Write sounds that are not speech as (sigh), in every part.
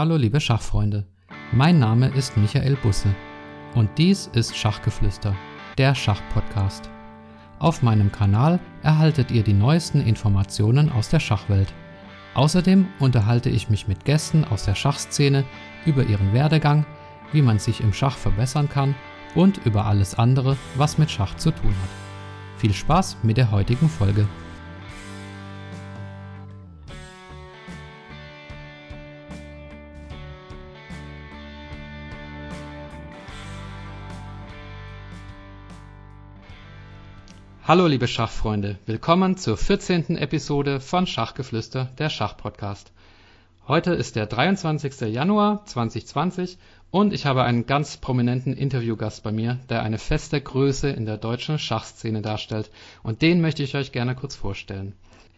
Hallo liebe Schachfreunde, mein Name ist Michael Busse und dies ist Schachgeflüster, der Schachpodcast. Auf meinem Kanal erhaltet ihr die neuesten Informationen aus der Schachwelt. Außerdem unterhalte ich mich mit Gästen aus der Schachszene über ihren Werdegang, wie man sich im Schach verbessern kann und über alles andere, was mit Schach zu tun hat. Viel Spaß mit der heutigen Folge. Hallo liebe Schachfreunde, willkommen zur 14. Episode von Schachgeflüster, der Schachpodcast. Heute ist der 23. Januar 2020 und ich habe einen ganz prominenten Interviewgast bei mir, der eine feste Größe in der deutschen Schachszene darstellt und den möchte ich euch gerne kurz vorstellen.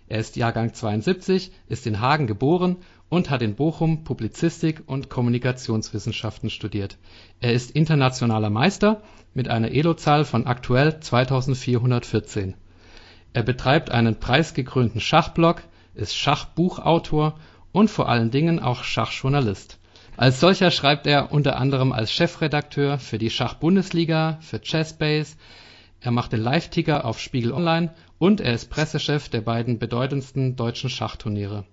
Er ist Jahrgang 72, ist in Hagen geboren und hat in Bochum Publizistik und Kommunikationswissenschaften studiert. Er ist internationaler Meister mit einer Elo-Zahl von aktuell 2414. Er betreibt einen preisgekrönten Schachblog, ist Schachbuchautor und vor allen Dingen auch Schachjournalist. Als solcher schreibt er unter anderem als Chefredakteur für die Schachbundesliga, für Chessbase, er macht den Live-Ticker auf Spiegel Online und er ist Pressechef der beiden bedeutendsten deutschen Schachturniere.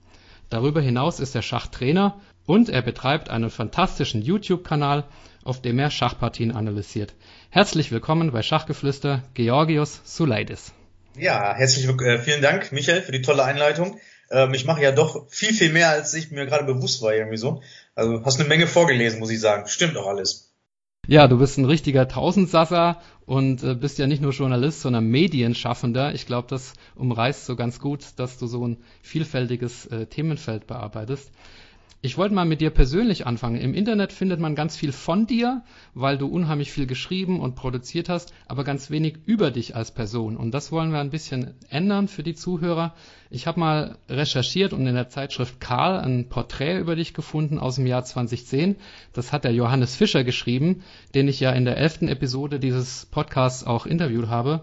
Darüber hinaus ist er Schachtrainer und er betreibt einen fantastischen YouTube-Kanal, auf dem er Schachpartien analysiert. Herzlich willkommen bei Schachgeflüster, Georgios Sulaidis. Ja, herzlich äh, vielen Dank, Michael, für die tolle Einleitung. Ähm, ich mache ja doch viel, viel mehr, als ich mir gerade bewusst war, irgendwie so. Also hast eine Menge vorgelesen, muss ich sagen. Stimmt auch alles. Ja, du bist ein richtiger Tausendsasser und äh, bist ja nicht nur Journalist, sondern Medienschaffender. Ich glaube, das umreißt so ganz gut, dass du so ein vielfältiges äh, Themenfeld bearbeitest. Ich wollte mal mit dir persönlich anfangen. Im Internet findet man ganz viel von dir, weil du unheimlich viel geschrieben und produziert hast, aber ganz wenig über dich als Person. Und das wollen wir ein bisschen ändern für die Zuhörer. Ich habe mal recherchiert und in der Zeitschrift Karl ein Porträt über dich gefunden aus dem Jahr 2010. Das hat der Johannes Fischer geschrieben, den ich ja in der elften Episode dieses Podcasts auch interviewt habe.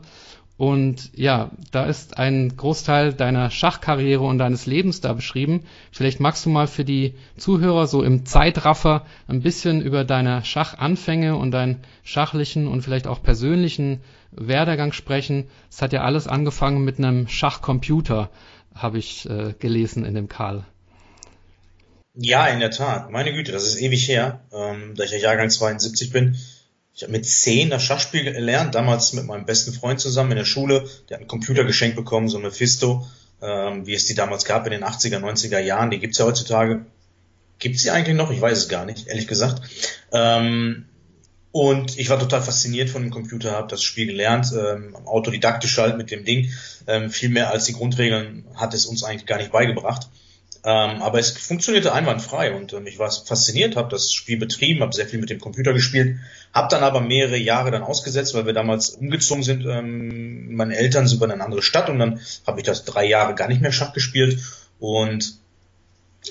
Und ja, da ist ein Großteil deiner Schachkarriere und deines Lebens da beschrieben. Vielleicht magst du mal für die Zuhörer so im Zeitraffer ein bisschen über deine Schachanfänge und deinen schachlichen und vielleicht auch persönlichen Werdegang sprechen. Es hat ja alles angefangen mit einem Schachcomputer, habe ich äh, gelesen in dem Karl. Ja, in der Tat. Meine Güte, das ist ewig her, ähm, da ich ja Jahrgang 72 bin ich habe mit zehn das Schachspiel gelernt, damals mit meinem besten Freund zusammen in der Schule. Der hat einen Computer geschenkt bekommen, so eine Fisto, ähm, wie es die damals gab in den 80er, 90er Jahren. Die gibt's ja heutzutage. Gibt's die eigentlich noch? Ich weiß es gar nicht, ehrlich gesagt. Ähm, und ich war total fasziniert von dem Computer, habe das Spiel gelernt, ähm, autodidaktisch halt mit dem Ding. Ähm, viel mehr als die Grundregeln hat es uns eigentlich gar nicht beigebracht. Ähm, aber es funktionierte einwandfrei und ähm, ich war fasziniert, habe das Spiel betrieben, habe sehr viel mit dem Computer gespielt, habe dann aber mehrere Jahre dann ausgesetzt, weil wir damals umgezogen sind. Ähm, meine Eltern sind in eine andere Stadt und dann habe ich das drei Jahre gar nicht mehr Schach gespielt und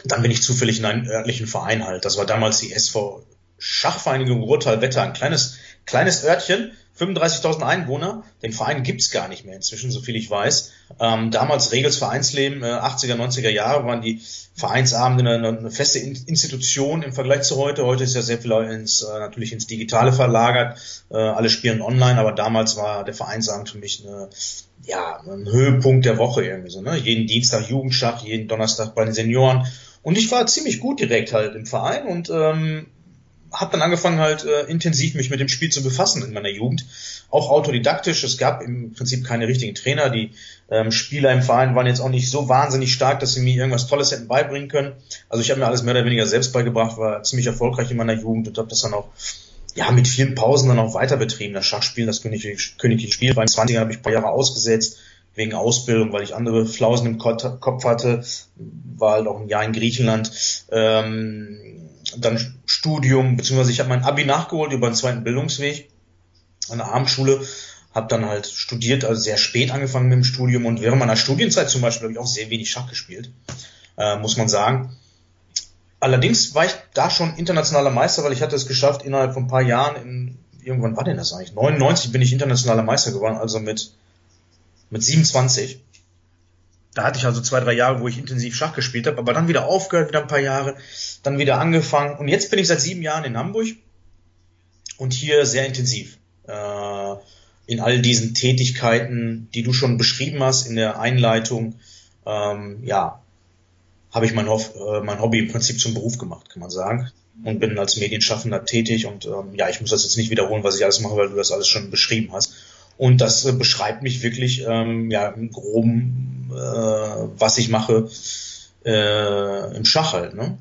dann bin ich zufällig in einen örtlichen Verein halt. Das war damals die SV Schachvereinigung Ruhrtal-Wetter, ein kleines, kleines Örtchen 35.000 Einwohner. Den Verein gibt's gar nicht mehr inzwischen, so viel ich weiß. Ähm, damals Regels Vereinsleben, äh, 80er, 90er Jahre waren die Vereinsabende eine, eine, feste Institution im Vergleich zu heute. Heute ist ja sehr viel ins, äh, natürlich ins Digitale verlagert. Äh, alle spielen online, aber damals war der Vereinsabend für mich eine, ja, ein Höhepunkt der Woche irgendwie so. Ne? Jeden Dienstag Jugendschach, jeden Donnerstag bei den Senioren. Und ich war ziemlich gut direkt halt im Verein und ähm, habe dann angefangen halt äh, intensiv mich mit dem Spiel zu befassen in meiner Jugend, auch autodidaktisch. Es gab im Prinzip keine richtigen Trainer. Die ähm, Spieler im Verein waren jetzt auch nicht so wahnsinnig stark, dass sie mir irgendwas Tolles hätten beibringen können. Also ich habe mir alles mehr oder weniger selbst beigebracht, war ziemlich erfolgreich in meiner Jugend und habe das dann auch ja mit vielen Pausen dann auch weiter betrieben. Das Schachspiel, das königliche, königliche Spiel. Beim 20er habe ich ein paar Jahre ausgesetzt wegen Ausbildung, weil ich andere Flausen im Kopf hatte, war halt auch ein Jahr in Griechenland. Ähm, dann Studium, beziehungsweise ich habe mein Abi nachgeholt über einen zweiten Bildungsweg an der Abendschule, habe dann halt studiert, also sehr spät angefangen mit dem Studium und während meiner Studienzeit zum Beispiel habe ich auch sehr wenig Schach gespielt, äh, muss man sagen. Allerdings war ich da schon internationaler Meister, weil ich hatte es geschafft, innerhalb von ein paar Jahren, in, irgendwann war denn das eigentlich? 99 bin ich internationaler Meister geworden, also mit, mit 27. da hatte ich also zwei, drei Jahre, wo ich intensiv Schach gespielt habe, aber dann wieder aufgehört, wieder ein paar Jahre, dann wieder angefangen und jetzt bin ich seit sieben Jahren in Hamburg und hier sehr intensiv äh, in all diesen Tätigkeiten, die du schon beschrieben hast in der Einleitung. Ähm, ja, habe ich mein, äh, mein Hobby im Prinzip zum Beruf gemacht, kann man sagen. Und bin als Medienschaffender tätig und ähm, ja, ich muss das jetzt nicht wiederholen, was ich alles mache, weil du das alles schon beschrieben hast. Und das äh, beschreibt mich wirklich ähm, ja im Groben, äh, was ich mache äh, im Schach halt. Ne?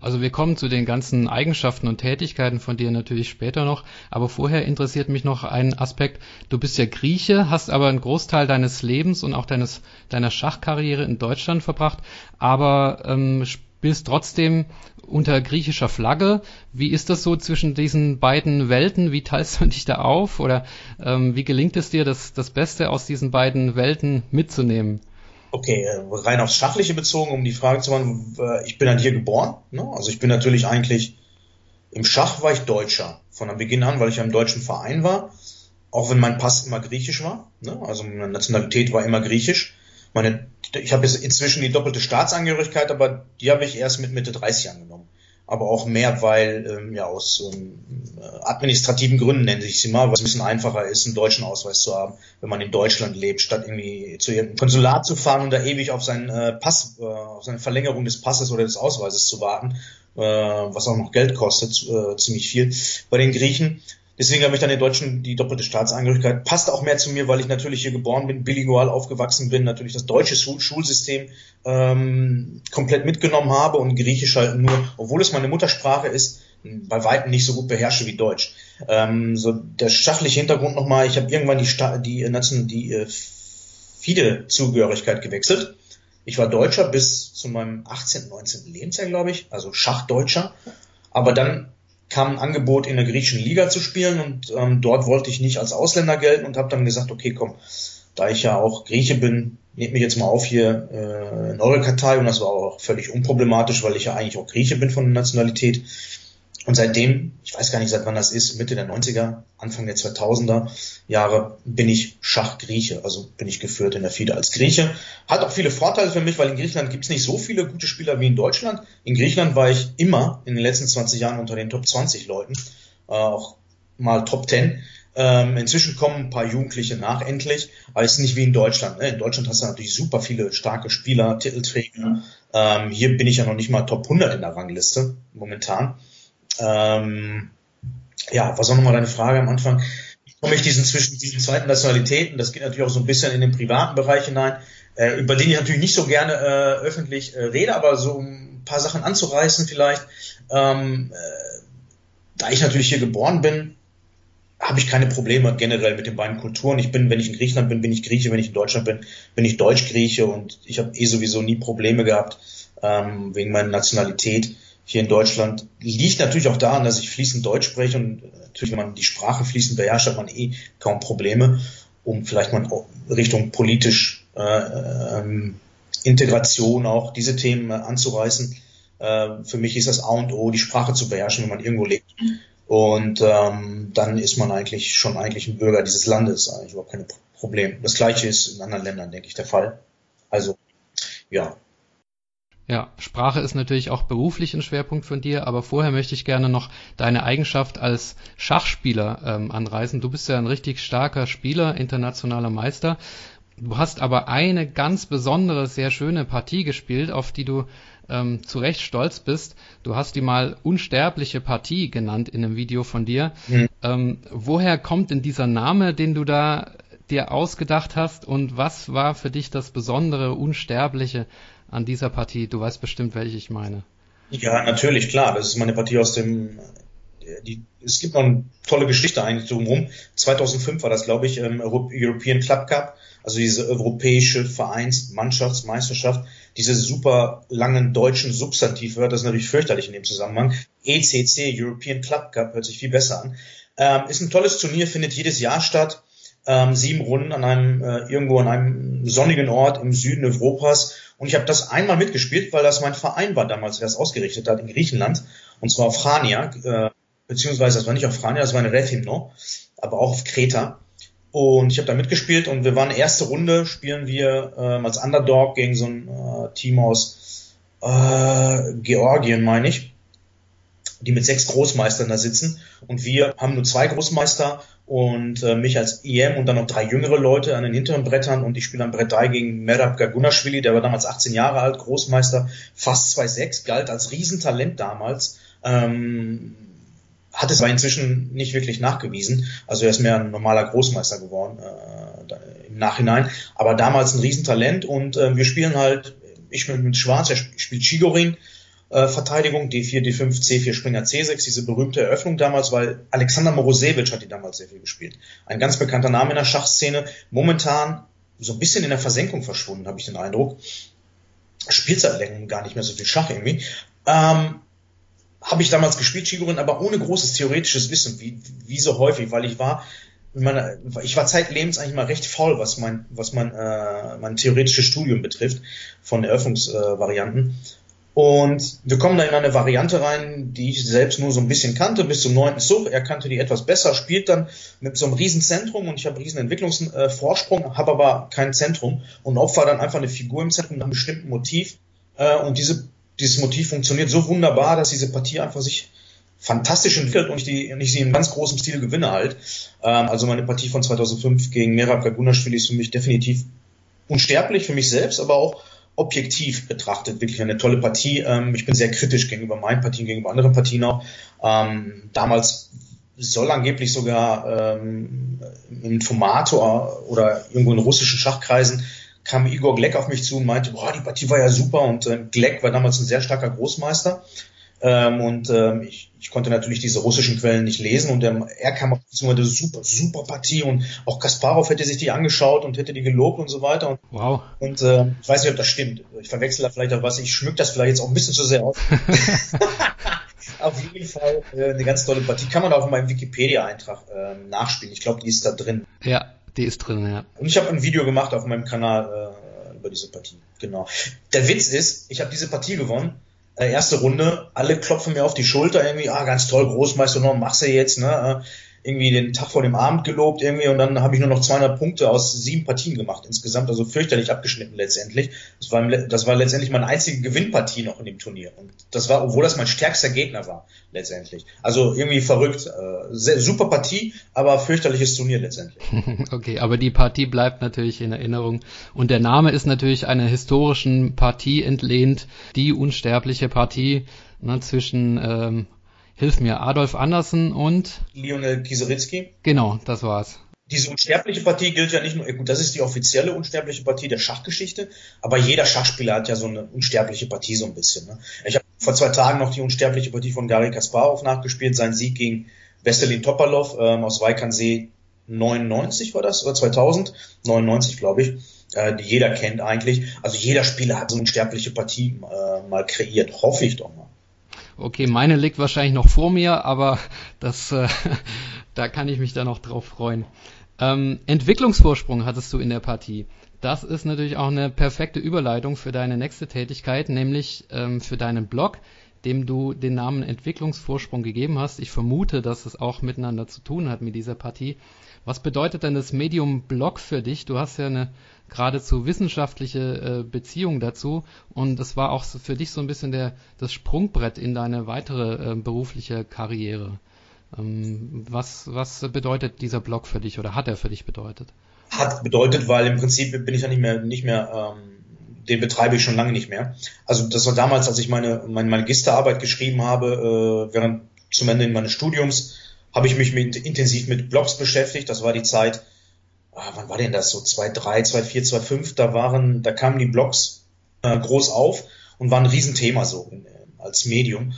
Also wir kommen zu den ganzen Eigenschaften und Tätigkeiten von dir natürlich später noch, aber vorher interessiert mich noch ein Aspekt. Du bist ja Grieche, hast aber einen Großteil deines Lebens und auch deines deiner Schachkarriere in Deutschland verbracht, aber ähm, spielst trotzdem unter griechischer Flagge. Wie ist das so zwischen diesen beiden Welten? Wie teilst du (laughs) dich da auf? Oder ähm, wie gelingt es dir, das, das Beste aus diesen beiden Welten mitzunehmen? Okay, äh, rein aufs Schachliche bezogen, um die Frage zu machen, äh, ich bin dann hier geboren. Ne? Also ich bin natürlich eigentlich, im Schach war ich Deutscher von Beginn an, weil ich ja im deutschen Verein war. Auch wenn mein Pass immer griechisch war. Ne? Also meine Nationalität war immer griechisch. Meine, ich habe jetzt inzwischen die doppelte Staatsangehörigkeit, aber die habe ich erst mit Mitte 30 angenommen aber auch mehr, weil ähm, ja aus ähm, administrativen Gründen nenne ich sie mal, weil es ein bisschen einfacher ist, einen deutschen Ausweis zu haben, wenn man in Deutschland lebt, statt irgendwie zu ihrem Konsulat zu fahren und da ewig auf seinen äh, Pass, äh, auf seine Verlängerung des Passes oder des Ausweises zu warten, äh, was auch noch Geld kostet, äh, ziemlich viel. Bei den Griechen Deswegen habe ich dann den Deutschen die doppelte Staatsangehörigkeit. Passt auch mehr zu mir, weil ich natürlich hier geboren bin, bilingual aufgewachsen bin, natürlich das deutsche Schulsystem ähm, komplett mitgenommen habe und Griechisch halt nur, obwohl es meine Muttersprache ist, bei weitem nicht so gut beherrsche wie Deutsch. Ähm, so der schachliche Hintergrund nochmal, ich habe irgendwann die, die, äh, die äh, FIDE-Zugehörigkeit gewechselt. Ich war Deutscher bis zu meinem 18., 19. Lebensjahr, glaube ich, also Schachdeutscher. Aber dann kam ein Angebot in der griechischen Liga zu spielen und ähm, dort wollte ich nicht als Ausländer gelten und habe dann gesagt, okay, komm, da ich ja auch Grieche bin, nehmt mich jetzt mal auf hier äh, in eure Kartei und das war auch völlig unproblematisch, weil ich ja eigentlich auch Grieche bin von der Nationalität. Und seitdem, ich weiß gar nicht, seit wann das ist, Mitte der 90er, Anfang der 2000er Jahre, bin ich Schachgrieche. Also bin ich geführt in der FIDE als Grieche. Hat auch viele Vorteile für mich, weil in Griechenland gibt es nicht so viele gute Spieler wie in Deutschland. In Griechenland war ich immer in den letzten 20 Jahren unter den Top 20 Leuten, äh, auch mal Top 10. Ähm, inzwischen kommen ein paar Jugendliche nach, endlich, aber es ist nicht wie in Deutschland. Ne? In Deutschland hast du natürlich super viele starke Spieler, Titelträger. Ähm, hier bin ich ja noch nicht mal Top 100 in der Rangliste momentan. Ähm, ja, was auch nochmal deine Frage am Anfang? Wie komme ich diesen zwischen diesen zweiten Nationalitäten? Das geht natürlich auch so ein bisschen in den privaten Bereich hinein, äh, über den ich natürlich nicht so gerne äh, öffentlich äh, rede, aber so um ein paar Sachen anzureißen vielleicht. Ähm, äh, da ich natürlich hier geboren bin, habe ich keine Probleme generell mit den beiden Kulturen. Ich bin, wenn ich in Griechenland bin, bin ich Grieche, wenn ich in Deutschland bin, bin ich Deutsch-Grieche und ich habe eh sowieso nie Probleme gehabt ähm, wegen meiner Nationalität hier in Deutschland. Liegt natürlich auch daran, dass ich fließend Deutsch spreche und natürlich, wenn man die Sprache fließend beherrscht, hat man eh kaum Probleme, um vielleicht mal Richtung politisch äh, ähm, Integration auch diese Themen äh, anzureißen. Äh, für mich ist das A und O, die Sprache zu beherrschen, wenn man irgendwo lebt. Und ähm, dann ist man eigentlich schon eigentlich ein Bürger dieses Landes, eigentlich überhaupt kein Problem. Das gleiche ist in anderen Ländern, denke ich, der Fall. Also ja, ja, Sprache ist natürlich auch beruflich ein Schwerpunkt von dir, aber vorher möchte ich gerne noch deine Eigenschaft als Schachspieler ähm, anreißen. Du bist ja ein richtig starker Spieler, internationaler Meister. Du hast aber eine ganz besondere, sehr schöne Partie gespielt, auf die du ähm, zu Recht stolz bist. Du hast die mal unsterbliche Partie genannt in einem Video von dir. Mhm. Ähm, woher kommt denn dieser Name, den du da dir ausgedacht hast und was war für dich das besondere, unsterbliche an dieser Partie. Du weißt bestimmt, welche ich meine. Ja, natürlich, klar. Das ist meine Partie aus dem. Die, es gibt noch eine tolle Geschichte eigentlich drumherum. 2005 war das, glaube ich, im European Club Cup, also diese europäische Vereinsmannschaftsmeisterschaft. Diese super langen deutschen Substantivwörter das ist natürlich fürchterlich in dem Zusammenhang. ECC, European Club Cup, hört sich viel besser an. Ähm, ist ein tolles Turnier, findet jedes Jahr statt. Ähm, sieben Runden an einem äh, irgendwo an einem sonnigen Ort im Süden Europas und ich habe das einmal mitgespielt, weil das mein Verein war damals, der es ausgerichtet hat in Griechenland. Und zwar auf Chania, äh, beziehungsweise das war nicht auf Chania, das war in Rethymno, aber auch auf Kreta. Und ich habe da mitgespielt und wir waren erste Runde, spielen wir ähm, als Underdog gegen so ein äh, Team aus äh, Georgien, meine ich, die mit sechs Großmeistern da sitzen. Und wir haben nur zwei Großmeister und äh, mich als EM und dann noch drei jüngere Leute an den hinteren Brettern und ich spiele am Brett 3 gegen Merab Gagunashvili, der war damals 18 Jahre alt, Großmeister, fast 2,6, galt als Riesentalent damals. Ähm, hat es aber inzwischen nicht wirklich nachgewiesen. Also er ist mehr ein normaler Großmeister geworden äh, im Nachhinein. Aber damals ein Riesentalent und äh, wir spielen halt, ich spiele mit Schwarz, er spielt Chigorin, äh, Verteidigung, D4, D5, C4, Springer, C6, diese berühmte Eröffnung damals, weil Alexander Morosewitsch hat die damals sehr viel gespielt. Ein ganz bekannter Name in der Schachszene, momentan so ein bisschen in der Versenkung verschwunden, habe ich den Eindruck. Spielt seit längerem gar nicht mehr so viel Schach irgendwie. Ähm, habe ich damals gespielt, Chigorin, aber ohne großes theoretisches Wissen, wie, wie so häufig, weil ich war, meine, ich war zeitlebens eigentlich mal recht faul, was mein, was mein, äh, mein theoretisches Studium betrifft, von Eröffnungsvarianten. Äh, und wir kommen da in eine Variante rein, die ich selbst nur so ein bisschen kannte, bis zum neunten Zug. Er kannte die etwas besser, spielt dann mit so einem riesen Zentrum und ich habe einen riesen Entwicklungsvorsprung, äh, habe aber kein Zentrum und opfer dann einfach eine Figur im Zentrum mit einem bestimmten Motiv. Äh, und diese dieses Motiv funktioniert so wunderbar, dass diese Partie einfach sich fantastisch entwickelt und ich, die, und ich sie in ganz großem Stil gewinne halt. Ähm, also meine Partie von 2005 gegen Merab Gagunashvili ist für mich definitiv unsterblich, für mich selbst, aber auch objektiv betrachtet wirklich eine tolle Partie. Ähm, ich bin sehr kritisch gegenüber meinen Partien, gegenüber anderen Partien auch. Ähm, damals soll angeblich sogar ähm, im Informator oder irgendwo in russischen Schachkreisen kam Igor Gleck auf mich zu und meinte, boah, die Partie war ja super und äh, Gleck war damals ein sehr starker Großmeister. Ähm, und ähm, ich, ich konnte natürlich diese russischen Quellen nicht lesen und ähm, er kam auf und super, super Partie und auch Kasparov hätte sich die angeschaut und hätte die gelobt und so weiter. Und, wow. Und äh, ich weiß nicht, ob das stimmt. Ich verwechsel da vielleicht auch was, ich schmück das vielleicht jetzt auch ein bisschen zu sehr aus. (laughs) (laughs) auf jeden Fall äh, eine ganz tolle Partie. Kann man auch in meinem Wikipedia-Eintrag äh, nachspielen. Ich glaube, die ist da drin. Ja, die ist drin, ja. Und ich habe ein Video gemacht auf meinem Kanal äh, über diese Partie. Genau. Der Witz ist, ich habe diese Partie gewonnen. Äh, erste Runde, alle klopfen mir auf die Schulter irgendwie, ah, ganz toll, Großmeister, noch machst du jetzt, ne? Irgendwie den Tag vor dem Abend gelobt irgendwie und dann habe ich nur noch 200 Punkte aus sieben Partien gemacht insgesamt, also fürchterlich abgeschnitten letztendlich. Das war, das war letztendlich meine einzige Gewinnpartie noch in dem Turnier und das war, obwohl das mein stärkster Gegner war letztendlich. Also irgendwie verrückt, äh, sehr, super Partie, aber fürchterliches Turnier letztendlich. (laughs) Okay, aber die Partie bleibt natürlich in Erinnerung und der Name ist natürlich einer historischen Partie entlehnt, die unsterbliche Partie ne, zwischen ähm, Hilf mir, Adolf Andersen und Lionel Kiseritzky. Genau, das war's. Diese unsterbliche Partie gilt ja nicht nur, gut, das ist die offizielle unsterbliche Partie der Schachgeschichte, aber jeder Schachspieler hat ja so eine unsterbliche Partie so ein bisschen. Ne? Ich habe vor zwei Tagen noch die unsterbliche Partie von Gary Kasparov nachgespielt, sein Sieg gegen Veselin Topalov ähm, aus Weikernsee 99 war das, oder 2000, 99 glaube ich, äh, die jeder kennt eigentlich. Also jeder Spieler hat so eine unsterbliche Partie äh, mal kreiert, hoffe ich doch mal. Okay, meine liegt wahrscheinlich noch vor mir, aber (laughs) das, äh, (laughs) da kann ich mich dann noch drauf freuen. Ähm, Entwicklungsvorsprung hattest du in der Partie. Das ist natürlich auch eine perfekte Überleitung für deine nächste Tätigkeit, nämlich ähm, für deinen Blog, dem du den Namen Entwicklungsvorsprung gegeben hast. Ich vermute, dass es auch miteinander zu tun hat mit dieser Partie. Was bedeutet denn das Medium Blog für dich? Du hast ja eine geradezu wissenschaftliche äh, Beziehung dazu und das war auch für dich so ein bisschen der, das Sprungbrett in deine weitere äh, berufliche Karriere. Ähm, was, was bedeutet dieser Blog für dich oder hat er für dich bedeutet? Hat bedeutet, weil im Prinzip bin ich ja nicht mehr, nicht mehr ähm, den betreibe ich schon lange nicht mehr. Also das war damals, als ich meine, meine Magisterarbeit geschrieben habe, äh, während zum Ende meines Studiums, habe ich mich mit, intensiv mit Blogs beschäftigt. Das war die Zeit, ah, wann war denn das so? 2.3, 2.4, 2.5, da waren, da kamen die Blogs äh, groß auf und waren ein Riesenthema so in, äh, als Medium.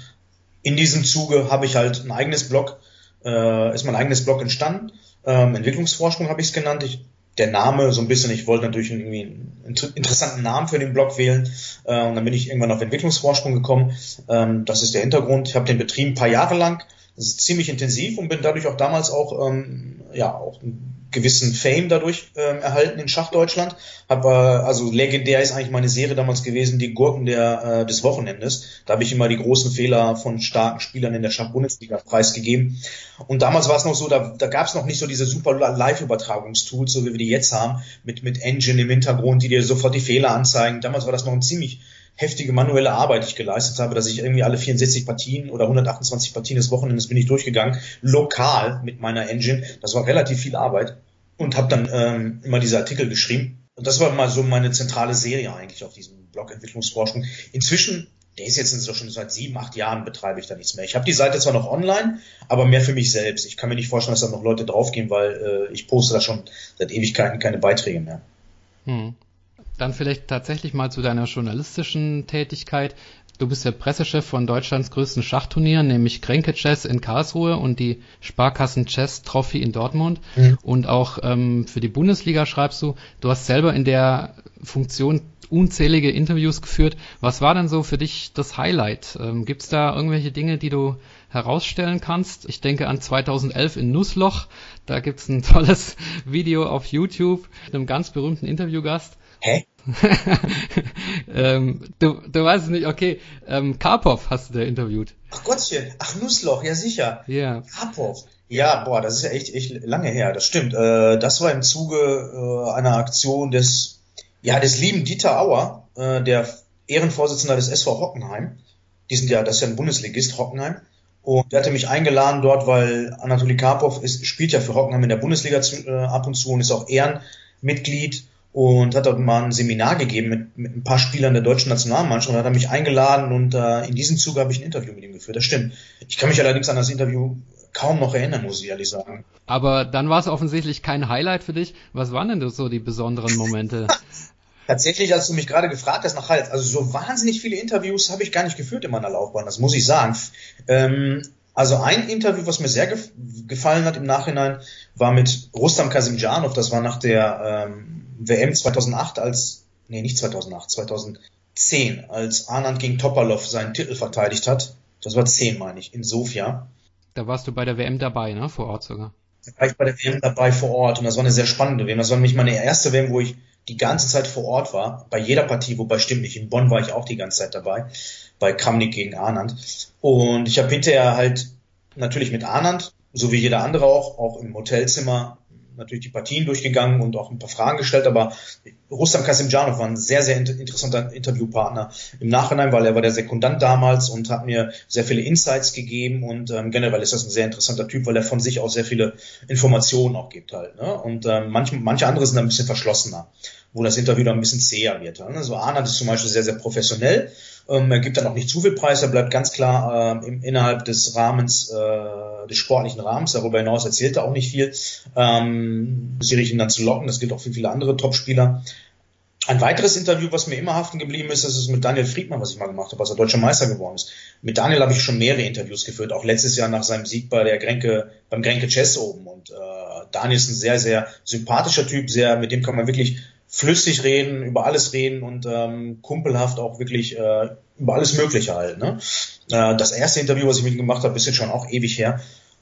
In diesem Zuge habe ich halt ein eigenes Blog, äh, ist mein eigenes Blog entstanden. Ähm, Entwicklungsforschung habe ich es genannt. Ich, der Name so ein bisschen, ich wollte natürlich irgendwie einen interessanten Namen für den Blog wählen äh, und dann bin ich irgendwann auf Entwicklungsforschung gekommen. Ähm, das ist der Hintergrund. Ich habe den betrieben ein paar Jahre lang ziemlich intensiv und bin dadurch auch damals auch, ähm, ja, auch einen gewissen Fame dadurch ähm, erhalten in Schachdeutschland. Hab, äh, also legendär ist eigentlich meine Serie damals gewesen, die Gurken der, äh, des Wochenendes. Da habe ich immer die großen Fehler von starken Spielern in der Schach-Bundesliga preisgegeben. Und damals war es noch so, da, da gab es noch nicht so diese super Live-Übertragungstools, so wie wir die jetzt haben, mit, mit Engine im Hintergrund, die dir sofort die Fehler anzeigen. Damals war das noch ein ziemlich heftige manuelle Arbeit ich geleistet habe, dass ich irgendwie alle 64 Partien oder 128 Partien des Wochenendes bin ich durchgegangen, lokal mit meiner Engine. Das war relativ viel Arbeit und habe dann ähm, immer diese Artikel geschrieben. Und das war mal so meine zentrale Serie eigentlich auf diesem Blog Entwicklungsforschung. Inzwischen, der ist jetzt schon seit sieben, acht Jahren betreibe ich da nichts mehr. Ich habe die Seite zwar noch online, aber mehr für mich selbst. Ich kann mir nicht vorstellen, dass da noch Leute draufgehen, weil äh, ich poste da schon seit Ewigkeiten keine Beiträge mehr. Hm. Dann vielleicht tatsächlich mal zu deiner journalistischen Tätigkeit. Du bist der Pressechef von Deutschlands größten Schachturnier, nämlich Kränke Chess in Karlsruhe und die Sparkassen Chess Trophy in Dortmund. Mhm. Und auch ähm, für die Bundesliga schreibst du. Du hast selber in der Funktion unzählige Interviews geführt. Was war denn so für dich das Highlight? Ähm, Gibt es da irgendwelche Dinge, die du herausstellen kannst? Ich denke an 2011 in Nussloch. Da gibt's ein (laughs) tolles Video auf YouTube mit einem ganz berühmten Interviewgast. Hä? (laughs) ähm, du, du weißt es nicht, okay. Ähm, Karpov hast du da interviewt. Ach Gottchen, ach Nussloch, ja sicher. Ja. Yeah. Karpov. Ja, boah, das ist ja echt, echt lange her, das stimmt. Äh, das war im Zuge äh, einer Aktion des, ja, des lieben Dieter Auer, äh, der Ehrenvorsitzender des SV Hockenheim. Die sind ja, das ist ja ein Bundesligist, Hockenheim. Und der hatte mich eingeladen dort, weil Anatoly Karpov ist, spielt ja für Hockenheim in der Bundesliga zu, äh, ab und zu und ist auch Ehrenmitglied und hat dort mal ein Seminar gegeben mit, mit ein paar Spielern der deutschen Nationalmannschaft und hat er mich eingeladen und äh, in diesem Zuge habe ich ein Interview mit ihm geführt. Das stimmt. Ich kann mich allerdings an das Interview kaum noch erinnern, muss ich ehrlich sagen. Aber dann war es offensichtlich kein Highlight für dich. Was waren denn so die besonderen Momente? (laughs) Tatsächlich, als du mich gerade gefragt hast nach Halt, also so wahnsinnig viele Interviews habe ich gar nicht geführt in meiner Laufbahn, das muss ich sagen. Ähm, also ein Interview, was mir sehr gef gefallen hat im Nachhinein, war mit Rustam Kasimjanov, das war nach der ähm, WM 2008 als, nee, nicht 2008, 2010, als Anand gegen Topalov seinen Titel verteidigt hat. Das war 10, meine ich, in Sofia. Da warst du bei der WM dabei, ne? Vor Ort sogar. Da war ich bei der WM dabei vor Ort und das war eine sehr spannende WM. Das war nämlich meine erste WM, wo ich die ganze Zeit vor Ort war, bei jeder Partie, wobei stimmt nicht, in Bonn war ich auch die ganze Zeit dabei, bei Kramnik gegen Anand. Und ich habe hinterher halt natürlich mit Anand, so wie jeder andere auch, auch im Hotelzimmer natürlich die Partien durchgegangen und auch ein paar Fragen gestellt, aber Rustam Kasimjanov war ein sehr, sehr interessanter Interviewpartner im Nachhinein, weil er war der Sekundant damals und hat mir sehr viele Insights gegeben und ähm, generell ist das ein sehr interessanter Typ, weil er von sich aus sehr viele Informationen auch gibt halt. Ne? Und ähm, manche, manche andere sind ein bisschen verschlossener, wo das Interview dann ein bisschen zäher wird. Also Arndt ist zum Beispiel sehr, sehr professionell ähm, er gibt dann auch nicht zu viel Preis, er bleibt ganz klar äh, im, innerhalb des Rahmens, äh, des sportlichen Rahmens. Darüber hinaus erzählt er auch nicht viel. Ähm, schwierig ihn dann zu locken, das gilt auch für viele andere Topspieler. Ein weiteres Interview, was mir immer haften geblieben ist, das ist mit Daniel Friedmann, was ich mal gemacht habe, als er deutscher Meister geworden ist. Mit Daniel habe ich schon mehrere Interviews geführt, auch letztes Jahr nach seinem Sieg bei der Grenke, beim Grenke Chess oben. Und äh, Daniel ist ein sehr, sehr sympathischer Typ, sehr, mit dem kann man wirklich flüssig reden, über alles reden und ähm, kumpelhaft auch wirklich äh, über alles Mögliche halt. Ne? Äh, das erste Interview, was ich mit ihm gemacht habe, ist jetzt schon auch ewig her.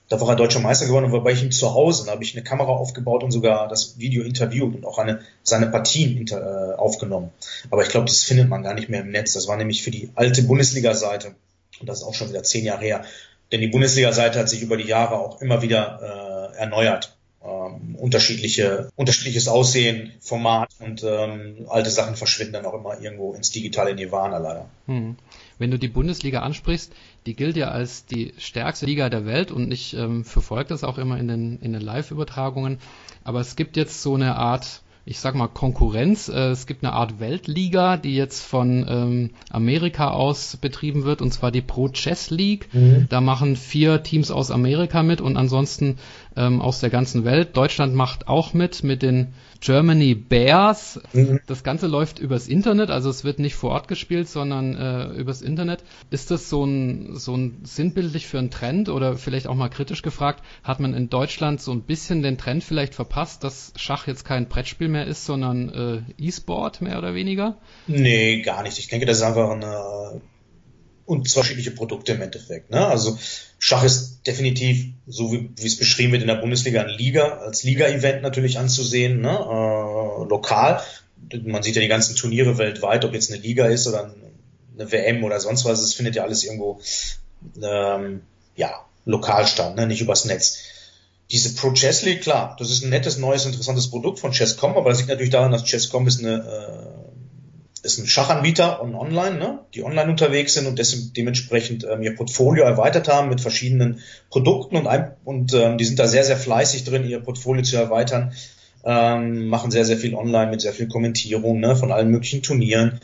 Da war er deutscher Meister geworden und war bei ihm zu Hause. Da habe ich eine Kamera aufgebaut und sogar das Video interviewt und auch eine, seine Partien inter, äh, aufgenommen. Aber ich glaube, das findet man gar nicht mehr im Netz. Das war nämlich für die alte Bundesliga-Seite. Und das ist auch schon wieder zehn Jahre her. Denn die Bundesliga-Seite hat sich über die Jahre auch immer wieder äh, erneuert ähm, unterschiedliche, unterschiedliches Aussehen, Format und ähm, alte Sachen verschwinden dann auch immer irgendwo ins digitale Nirvana leider. Hm. Wenn du die Bundesliga ansprichst, die gilt ja als die stärkste Liga der Welt und ich ähm, verfolge das auch immer in den, in den Live-Übertragungen. Aber es gibt jetzt so eine Art ich sag mal, Konkurrenz. Äh, es gibt eine Art Weltliga, die jetzt von ähm, Amerika aus betrieben wird, und zwar die Pro Chess League. Mhm. Da machen vier Teams aus Amerika mit und ansonsten ähm, aus der ganzen Welt. Deutschland macht auch mit, mit den Germany Bears. Mhm. Das Ganze läuft übers Internet, also es wird nicht vor Ort gespielt, sondern äh, übers Internet. Ist das so ein, so ein sinnbildlich für einen Trend oder vielleicht auch mal kritisch gefragt, hat man in Deutschland so ein bisschen den Trend vielleicht verpasst, dass Schach jetzt kein Brettspiel mehr ist, sondern äh, E-Sport mehr oder weniger? Nee, gar nicht. Ich denke, das ist einfach eine und zwei unterschiedliche Produkte im Endeffekt. Ne? Also Schach ist definitiv, so wie, wie es beschrieben wird in der Bundesliga, ein Liga, als Liga-Event natürlich anzusehen, ne? äh, lokal. Man sieht ja die ganzen Turniere weltweit, ob jetzt eine Liga ist oder eine WM oder sonst was, es findet ja alles irgendwo ähm, ja, lokal statt, ne? nicht übers Netz. Diese Pro Chess League, klar, das ist ein nettes, neues, interessantes Produkt von Chess.com, aber das liegt natürlich daran, dass Chess.com ist eine äh, ist ein Schachanbieter und online, ne, die online unterwegs sind und des, dementsprechend ähm, ihr Portfolio erweitert haben mit verschiedenen Produkten und, ein, und ähm, die sind da sehr, sehr fleißig drin, ihr Portfolio zu erweitern, ähm, machen sehr, sehr viel online mit sehr viel Kommentierung ne, von allen möglichen Turnieren,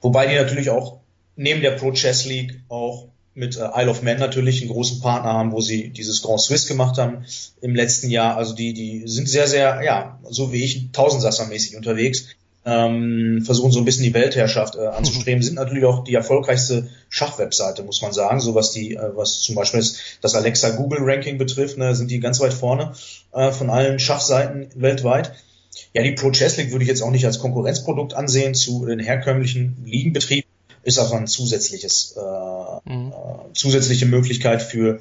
wobei die natürlich auch neben der Pro Chess League auch mit äh, Isle of Man natürlich einen großen Partner haben, wo sie dieses Grand Swiss gemacht haben im letzten Jahr. Also die, die sind sehr, sehr, ja, so wie ich, Tausendsasser-mäßig unterwegs ähm, versuchen so ein bisschen die Weltherrschaft äh, anzustreben, sind natürlich auch die erfolgreichste Schachwebseite, muss man sagen. So was die, äh, was zum Beispiel das Alexa Google Ranking betrifft, ne, sind die ganz weit vorne äh, von allen Schachseiten weltweit. Ja, die Pro Chess League würde ich jetzt auch nicht als Konkurrenzprodukt ansehen zu den herkömmlichen Ligenbetrieben, ist aber ein zusätzliches, äh, mhm. äh, zusätzliche Möglichkeit für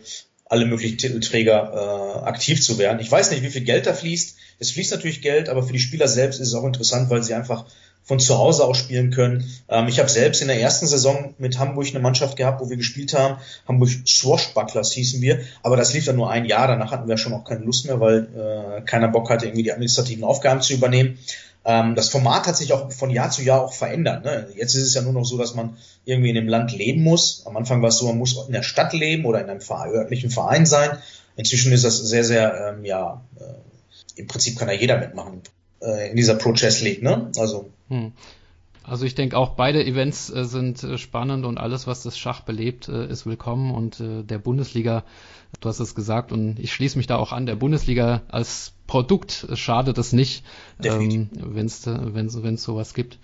alle möglichen Titelträger äh, aktiv zu werden. Ich weiß nicht, wie viel Geld da fließt. Es fließt natürlich Geld, aber für die Spieler selbst ist es auch interessant, weil sie einfach von zu Hause aus spielen können. Ähm, ich habe selbst in der ersten Saison mit Hamburg eine Mannschaft gehabt, wo wir gespielt haben. Hamburg Swashbucklers hießen wir, aber das lief dann nur ein Jahr. Danach hatten wir schon auch keine Lust mehr, weil äh, keiner Bock hatte, irgendwie die administrativen Aufgaben zu übernehmen. Ähm, das Format hat sich auch von Jahr zu Jahr auch verändert. Ne? Jetzt ist es ja nur noch so, dass man irgendwie in dem Land leben muss. Am Anfang war es so, man muss in der Stadt leben oder in einem örtlichen Verein sein. Inzwischen ist das sehr, sehr, ähm, ja, äh, im Prinzip kann da jeder mitmachen äh, in dieser Pro Chess League. Ne? Also hm. Also ich denke auch beide Events äh, sind äh, spannend und alles, was das Schach belebt, äh, ist willkommen und der Bundesliga, du hast es gesagt und ich schließe mich da auch an, der Bundesliga als Produkt schadet es nicht, ähm, wenn es wenn's, wenn's sowas gibt.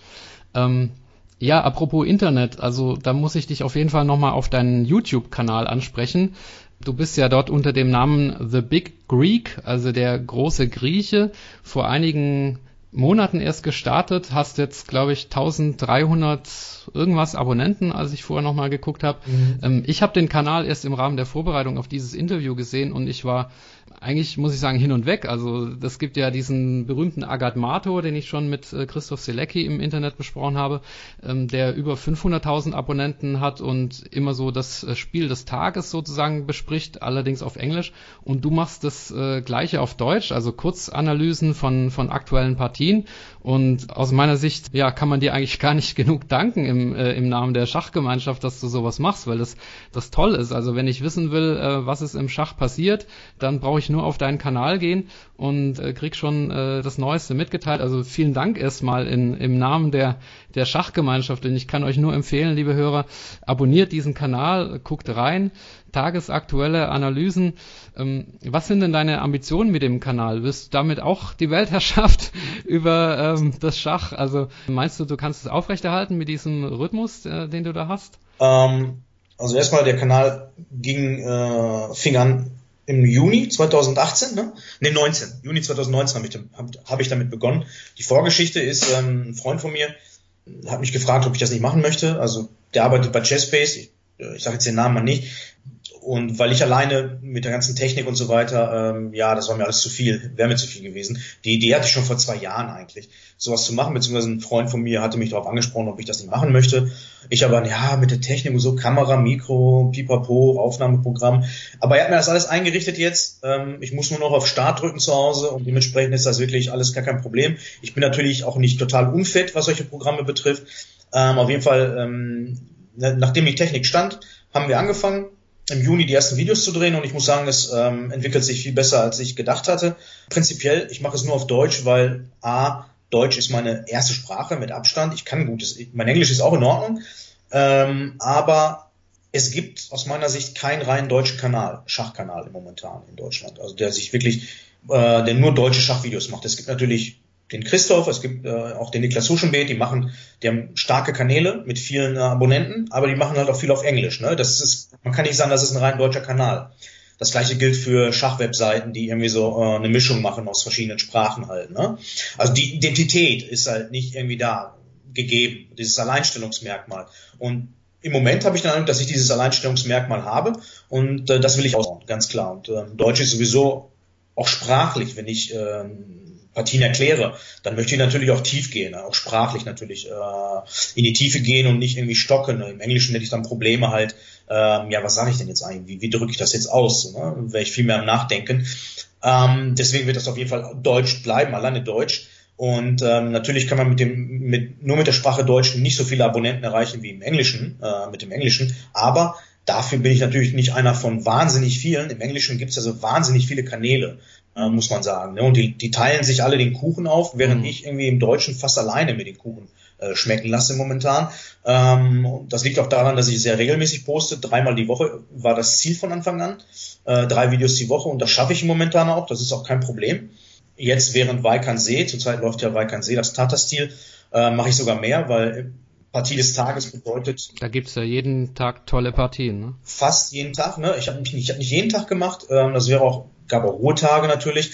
Ähm, ja, apropos Internet, also da muss ich dich auf jeden Fall nochmal auf deinen YouTube-Kanal ansprechen. Du bist ja dort unter dem Namen The Big Greek, also der große Grieche. Vor einigen Monaten erst gestartet, hast jetzt, glaube ich, 1300 irgendwas Abonnenten, als ich vorher nochmal geguckt habe. Mhm. Ähm, ich habe den Kanal erst im Rahmen der Vorbereitung auf dieses Interview gesehen und ich war eigentlich, muss ich sagen, hin und weg. Also das gibt ja diesen berühmten Agat Mato, den ich schon mit äh, Christoph Selecki im Internet besprochen habe, ähm, der über 500.000 Abonnenten hat und immer so das äh, Spiel des Tages sozusagen bespricht, allerdings auf Englisch. Und du machst das äh, gleiche auf Deutsch, also Kurzanalysen von, von aktuellen Partien. Und aus meiner Sicht, ja, kann man dir eigentlich gar nicht (laughs) genug danken im, im Namen der Schachgemeinschaft, dass du sowas machst, weil das, das toll ist. Also wenn ich wissen will, was ist im Schach passiert, dann brauche ich nur auf deinen Kanal gehen und äh, krieg schon äh, das Neueste mitgeteilt. Also vielen Dank erstmal in, im Namen der, der Schachgemeinschaft. Und ich kann euch nur empfehlen, liebe Hörer, abonniert diesen Kanal, guckt rein, tagesaktuelle Analysen. Ähm, was sind denn deine Ambitionen mit dem Kanal? Wirst du damit auch die Weltherrschaft (laughs) über ähm, das Schach? Also meinst du, du kannst es aufrechterhalten mit diesem Rhythmus, äh, den du da hast? Ähm, also erstmal der Kanal ging, äh, fing an im Juni 2018, ne? Ne, 19. Juni 2019 habe ich, hab, hab ich damit begonnen. Die Vorgeschichte ist, ähm, ein Freund von mir hat mich gefragt, ob ich das nicht machen möchte. Also der arbeitet bei Chessbase, ich, äh, ich sage jetzt den Namen mal nicht, und weil ich alleine mit der ganzen Technik und so weiter, ähm, ja, das war mir alles zu viel, wäre mir zu viel gewesen. Die Idee hatte ich schon vor zwei Jahren eigentlich, sowas zu machen, beziehungsweise ein Freund von mir hatte mich darauf angesprochen, ob ich das nicht machen möchte. Ich aber, ja, mit der Technik und so, Kamera, Mikro, Pipapo, Aufnahmeprogramm. Aber er hat mir das alles eingerichtet jetzt. Ähm, ich muss nur noch auf Start drücken zu Hause und dementsprechend ist das wirklich alles gar kein Problem. Ich bin natürlich auch nicht total unfit, was solche Programme betrifft. Ähm, auf jeden Fall, ähm, nachdem die Technik stand, haben wir angefangen im Juni die ersten Videos zu drehen und ich muss sagen, es ähm, entwickelt sich viel besser, als ich gedacht hatte. Prinzipiell, ich mache es nur auf Deutsch, weil A, Deutsch ist meine erste Sprache mit Abstand. Ich kann gutes, mein Englisch ist auch in Ordnung, ähm, aber es gibt aus meiner Sicht keinen rein deutschen Kanal, Schachkanal momentan in Deutschland, also der sich wirklich, äh, der nur deutsche Schachvideos macht. Es gibt natürlich den Christoph, es gibt äh, auch den Niklas Huschenbeet, die machen, die haben starke Kanäle mit vielen äh, Abonnenten, aber die machen halt auch viel auf Englisch. Ne? Das ist, man kann nicht sagen, das ist ein rein deutscher Kanal. Das gleiche gilt für Schachwebseiten, die irgendwie so äh, eine Mischung machen aus verschiedenen Sprachen halt. Ne? Also die Identität ist halt nicht irgendwie da gegeben, dieses Alleinstellungsmerkmal. Und im Moment habe ich den Eindruck, dass ich dieses Alleinstellungsmerkmal habe und äh, das will ich ausbauen, ganz klar. Und äh, Deutsch ist sowieso auch sprachlich, wenn ich äh, Partien erkläre, dann möchte ich natürlich auch tief gehen, auch sprachlich natürlich äh, in die Tiefe gehen und nicht irgendwie stocken. Im Englischen hätte ich dann Probleme halt, ähm, ja, was sage ich denn jetzt eigentlich, wie, wie drücke ich das jetzt aus? Ne? Wäre ich viel mehr am Nachdenken. Ähm, deswegen wird das auf jeden Fall Deutsch bleiben, alleine Deutsch. Und ähm, natürlich kann man mit dem, mit, nur mit der Sprache Deutsch nicht so viele Abonnenten erreichen wie im Englischen, äh, mit dem Englischen. Aber dafür bin ich natürlich nicht einer von wahnsinnig vielen. Im Englischen gibt es also wahnsinnig viele Kanäle äh, muss man sagen. Ne? Und die, die teilen sich alle den Kuchen auf, während mhm. ich irgendwie im Deutschen fast alleine mir den Kuchen äh, schmecken lasse momentan. Ähm, das liegt auch daran, dass ich sehr regelmäßig poste. Dreimal die Woche war das Ziel von Anfang an. Äh, drei Videos die Woche und das schaffe ich momentan auch. Das ist auch kein Problem. Jetzt während Weikan See, zurzeit läuft ja Weikan See, das Tata-Stil, äh, mache ich sogar mehr, weil Partie des Tages bedeutet. Da gibt's ja jeden Tag tolle Partien, ne? Fast jeden Tag, ne? Ich habe nicht, ich hab nicht jeden Tag gemacht. Ähm, das wäre auch gab auch Ruhetage natürlich.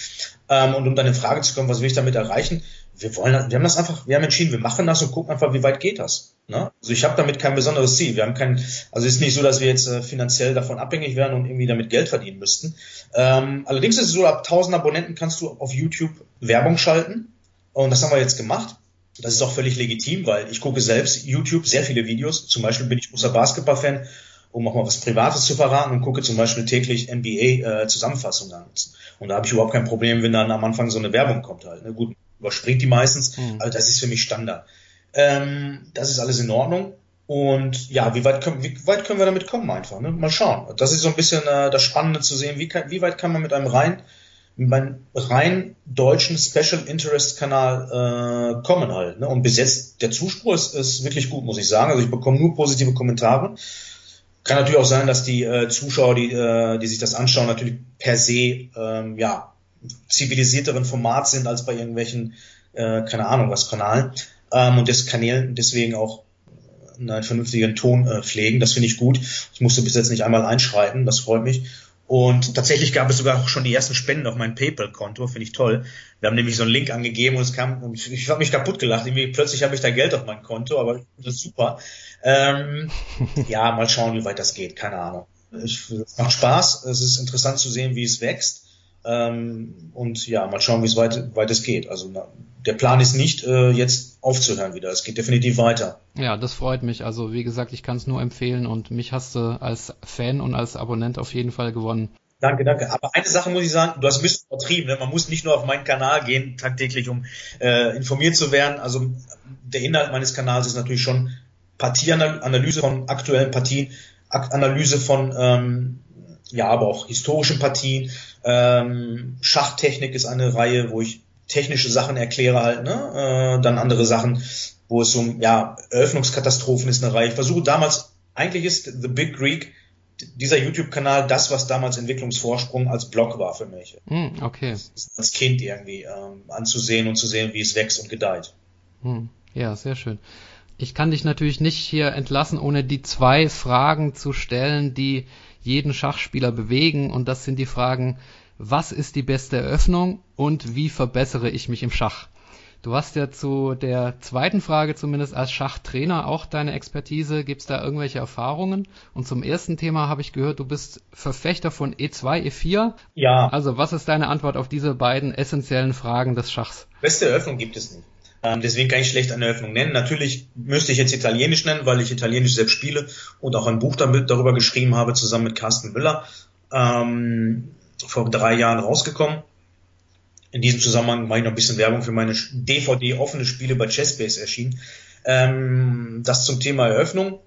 Ähm, und um deine Frage zu kommen, was will ich damit erreichen? Wir wollen, wir haben das einfach, wir haben entschieden, wir machen das und gucken einfach, wie weit geht das. Ne? Also ich habe damit kein besonderes Ziel. Wir haben kein, also es ist nicht so, dass wir jetzt äh, finanziell davon abhängig werden und irgendwie damit Geld verdienen müssten. Ähm, allerdings ist es so, ab 1000 Abonnenten kannst du auf YouTube Werbung schalten. Und das haben wir jetzt gemacht. Das ist auch völlig legitim, weil ich gucke selbst YouTube sehr viele Videos. Zum Beispiel bin ich großer Basketball-Fan um auch mal was Privates zu verraten und gucke zum Beispiel täglich NBA-Zusammenfassungen äh, an. Und da habe ich überhaupt kein Problem, wenn dann am Anfang so eine Werbung kommt halt. Ne? Gut, überspringt die meistens, mhm. aber das ist für mich Standard. Ähm, das ist alles in Ordnung. Und ja, wie weit können, wie weit können wir damit kommen einfach? Ne? Mal schauen. Das ist so ein bisschen äh, das Spannende zu sehen, wie, kann, wie weit kann man mit einem rein, mit einem rein deutschen Special Interest Kanal äh, kommen halt. Ne? Und bis jetzt der Zuspruch ist, ist wirklich gut, muss ich sagen. Also ich bekomme nur positive Kommentare. Kann natürlich auch sein, dass die äh, Zuschauer, die, äh, die sich das anschauen, natürlich per se ähm, ja zivilisierteren Format sind als bei irgendwelchen, äh, keine Ahnung was Kanalen ähm, und des Kanälen deswegen auch einen vernünftigen Ton äh, pflegen. Das finde ich gut. Ich musste bis jetzt nicht einmal einschreiten, das freut mich. Und tatsächlich gab es sogar auch schon die ersten Spenden auf mein PayPal-Konto, finde ich toll. Wir haben nämlich so einen Link angegeben und es kam, und ich habe mich kaputt gelacht. Irgendwie plötzlich habe ich da Geld auf mein Konto, aber das ist super. Ähm, (laughs) ja, mal schauen, wie weit das geht, keine Ahnung. Ich, es macht Spaß, es ist interessant zu sehen, wie es wächst. Ähm, und ja, mal schauen, wie es weit, weit es geht. Also na, der Plan ist nicht, äh, jetzt aufzuhören wieder. Es geht definitiv weiter. Ja, das freut mich. Also wie gesagt, ich kann es nur empfehlen und mich hast du als Fan und als Abonnent auf jeden Fall gewonnen. Danke, danke. Aber eine Sache muss ich sagen, du hast ein bisschen übertrieben. Ne? Man muss nicht nur auf meinen Kanal gehen, tagtäglich, um äh, informiert zu werden. Also der Inhalt meines Kanals ist natürlich schon Partieanalyse von aktuellen Partien, Analyse von ähm, ja, aber auch historischen Partien. Ähm, Schachtechnik ist eine Reihe, wo ich technische Sachen erkläre halt, ne? Äh, dann andere Sachen, wo es um ja, Eröffnungskatastrophen ist eine Reihe. Ich versuche damals, eigentlich ist The Big Greek dieser YouTube-Kanal das, was damals Entwicklungsvorsprung als Blog war für mich. Mm, okay. Als Kind irgendwie ähm, anzusehen und zu sehen, wie es wächst und gedeiht. Mm, ja, sehr schön. Ich kann dich natürlich nicht hier entlassen, ohne die zwei Fragen zu stellen, die jeden Schachspieler bewegen. Und das sind die Fragen, was ist die beste Eröffnung und wie verbessere ich mich im Schach? Du hast ja zu der zweiten Frage zumindest als Schachtrainer auch deine Expertise. Gibt es da irgendwelche Erfahrungen? Und zum ersten Thema habe ich gehört, du bist Verfechter von E2, E4. Ja. Also was ist deine Antwort auf diese beiden essentiellen Fragen des Schachs? Beste Eröffnung gibt es nicht. Ähm, deswegen kann ich schlecht eine Eröffnung nennen. Natürlich müsste ich jetzt Italienisch nennen, weil ich Italienisch selbst spiele und auch ein Buch damit, darüber geschrieben habe, zusammen mit Carsten Müller. Ähm, vor drei Jahren rausgekommen. In diesem Zusammenhang mache ich noch ein bisschen Werbung für meine DVD offene Spiele bei Chessbase erschienen. Ähm, das zum Thema Eröffnung.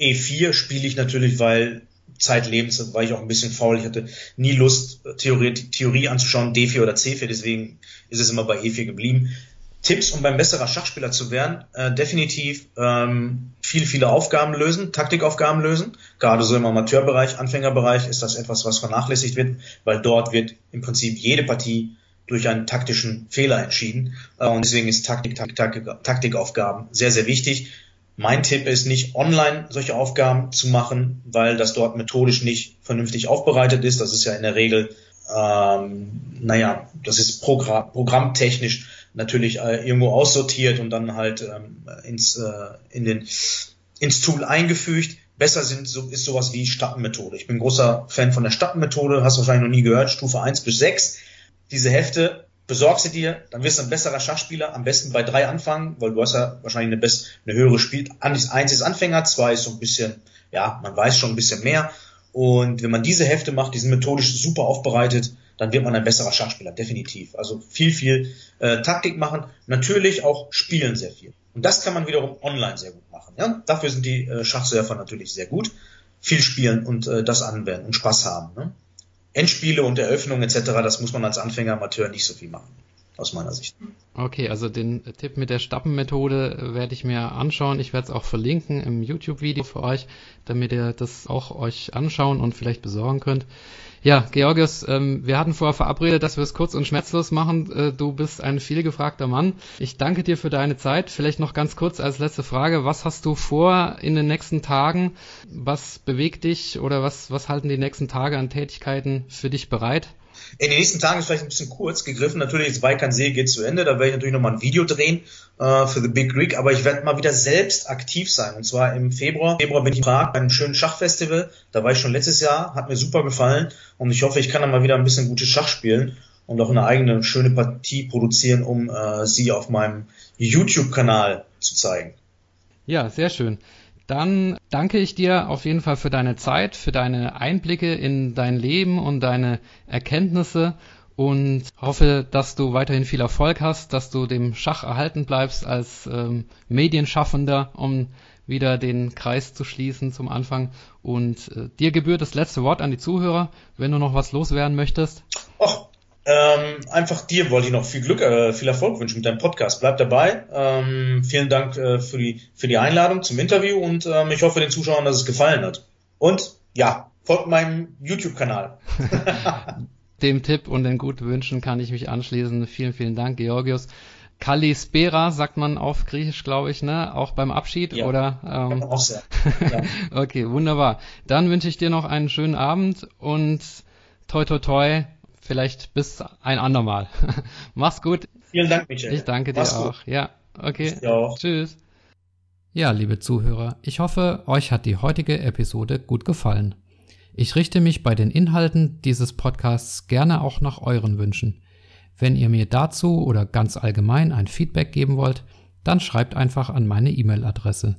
E4 spiele ich natürlich, weil zeitlebens war ich auch ein bisschen faul. Ich hatte nie Lust, Theorie, Theorie anzuschauen, D4 oder C4, deswegen ist es immer bei E4 geblieben. Tipps, um beim besserer Schachspieler zu werden, äh, definitiv ähm, viele, viele Aufgaben lösen, Taktikaufgaben lösen. Gerade so im Amateurbereich, Anfängerbereich ist das etwas, was vernachlässigt wird, weil dort wird im Prinzip jede Partie durch einen taktischen Fehler entschieden. Äh, und deswegen ist Taktik, Taktik, Taktik, Taktikaufgaben sehr, sehr wichtig. Mein Tipp ist nicht online solche Aufgaben zu machen, weil das dort methodisch nicht vernünftig aufbereitet ist. Das ist ja in der Regel, ähm, naja, das ist Programm, programmtechnisch natürlich äh, irgendwo aussortiert und dann halt ähm, ins, äh, in den ins Tool eingefügt. Besser sind, so, ist sowas wie Stappenmethode. Ich bin großer Fan von der Stappenmethode, hast du wahrscheinlich noch nie gehört, Stufe 1 bis 6. Diese Hefte besorgst du dir, dann wirst du ein besserer Schachspieler, am besten bei drei anfangen, weil du hast ja wahrscheinlich eine, best, eine höhere Spiel. Eins ist Anfänger, zwei ist so ein bisschen, ja, man weiß schon ein bisschen mehr. Und wenn man diese Hefte macht, die sind methodisch super aufbereitet, dann wird man ein besserer Schachspieler, definitiv. Also viel, viel äh, Taktik machen, natürlich auch spielen sehr viel. Und das kann man wiederum online sehr gut machen. Ja? Dafür sind die äh, Schachsurfer natürlich sehr gut. Viel spielen und äh, das anwenden und Spaß haben. Ne? Endspiele und Eröffnungen etc., das muss man als Anfänger, Amateur nicht so viel machen, aus meiner Sicht. Okay, also den Tipp mit der Stappenmethode werde ich mir anschauen. Ich werde es auch verlinken im YouTube-Video für euch, damit ihr das auch euch anschauen und vielleicht besorgen könnt. Ja, Georgios, ähm, wir hatten vorher verabredet, dass wir es kurz und schmerzlos machen. Äh, du bist ein vielgefragter Mann. Ich danke dir für deine Zeit. Vielleicht noch ganz kurz als letzte Frage. Was hast du vor in den nächsten Tagen? Was bewegt dich oder was, was halten die nächsten Tage an Tätigkeiten für dich bereit? In den nächsten Tagen ist vielleicht ein bisschen kurz gegriffen. Natürlich, das Balkansee geht zu Ende. Da werde ich natürlich nochmal ein Video drehen äh, für The Big Rig. Aber ich werde mal wieder selbst aktiv sein. Und zwar im Februar. Im Februar bin ich in Prag bei einem schönen Schachfestival. Da war ich schon letztes Jahr. Hat mir super gefallen. Und ich hoffe, ich kann dann mal wieder ein bisschen gutes Schach spielen und auch eine eigene schöne Partie produzieren, um äh, sie auf meinem YouTube-Kanal zu zeigen. Ja, sehr schön. Dann danke ich dir auf jeden Fall für deine Zeit, für deine Einblicke in dein Leben und deine Erkenntnisse und hoffe, dass du weiterhin viel Erfolg hast, dass du dem Schach erhalten bleibst als ähm, Medienschaffender, um wieder den Kreis zu schließen zum Anfang. Und äh, dir gebührt das letzte Wort an die Zuhörer, wenn du noch was loswerden möchtest. Och, ähm, einfach dir wollte ich noch viel Glück, äh, viel Erfolg wünschen mit deinem Podcast. Bleib dabei. Ähm, vielen Dank äh, für, die, für die Einladung zum Interview und ähm, ich hoffe den Zuschauern, dass es gefallen hat. Und ja, folgt meinem YouTube-Kanal. (laughs) Dem Tipp und den guten Wünschen kann ich mich anschließen. Vielen, vielen Dank, Georgios. Kalispera sagt man auf Griechisch, glaube ich, ne? Auch beim Abschied, ja, oder? Ähm, auch sehr. (laughs) Ja. okay, wunderbar. Dann wünsche ich dir noch einen schönen Abend und toi toi toi vielleicht bis ein andermal. (laughs) Mach's gut. Vielen Dank, Michael. Ich danke dir Mach's auch. Gut. Ja, okay. Tschüss. Ja, liebe Zuhörer, ich hoffe, euch hat die heutige Episode gut gefallen. Ich richte mich bei den Inhalten dieses Podcasts gerne auch nach euren Wünschen. Wenn ihr mir dazu oder ganz allgemein ein Feedback geben wollt, dann schreibt einfach an meine E-Mail-Adresse.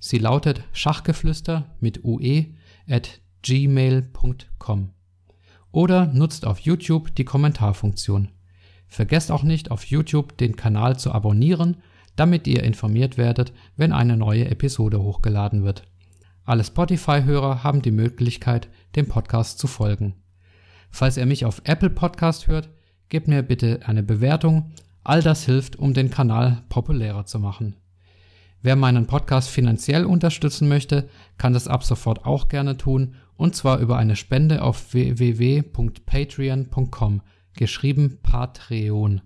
Sie lautet schachgeflüster mit ue at gmail.com oder nutzt auf YouTube die Kommentarfunktion. Vergesst auch nicht auf YouTube den Kanal zu abonnieren, damit ihr informiert werdet, wenn eine neue Episode hochgeladen wird. Alle Spotify-Hörer haben die Möglichkeit, dem Podcast zu folgen. Falls ihr mich auf Apple Podcast hört, gebt mir bitte eine Bewertung. All das hilft, um den Kanal populärer zu machen. Wer meinen Podcast finanziell unterstützen möchte, kann das ab sofort auch gerne tun und zwar über eine Spende auf www.patreon.com, geschrieben Patreon.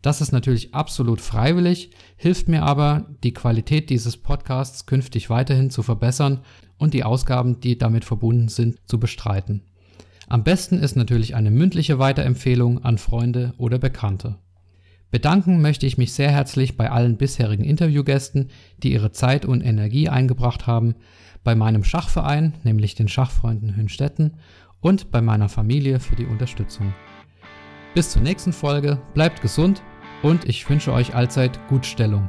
Das ist natürlich absolut freiwillig, hilft mir aber, die Qualität dieses Podcasts künftig weiterhin zu verbessern und die Ausgaben, die damit verbunden sind, zu bestreiten. Am besten ist natürlich eine mündliche Weiterempfehlung an Freunde oder Bekannte. Bedanken möchte ich mich sehr herzlich bei allen bisherigen Interviewgästen, die ihre Zeit und Energie eingebracht haben, bei meinem Schachverein, nämlich den Schachfreunden Hünstetten, und bei meiner Familie für die Unterstützung. Bis zur nächsten Folge, bleibt gesund und ich wünsche euch allzeit Gutstellung.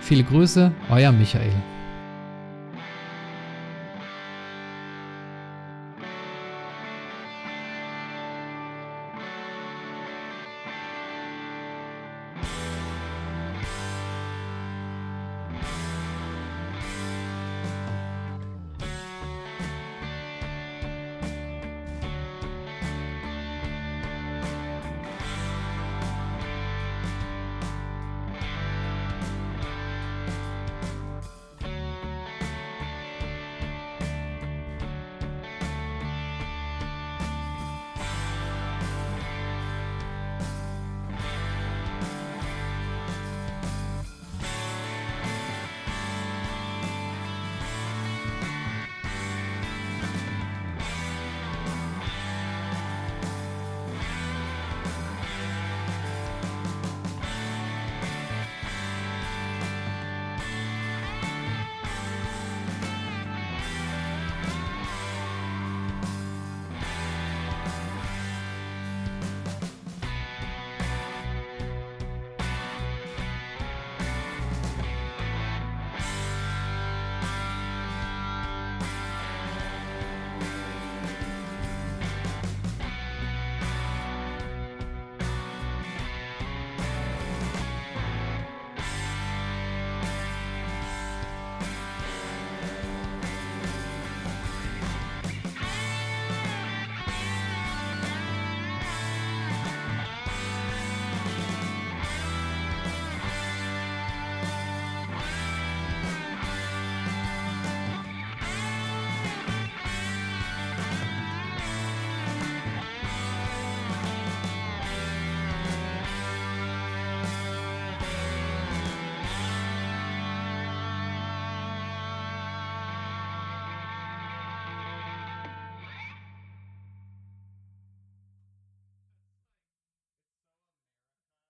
Viele Grüße, euer Michael.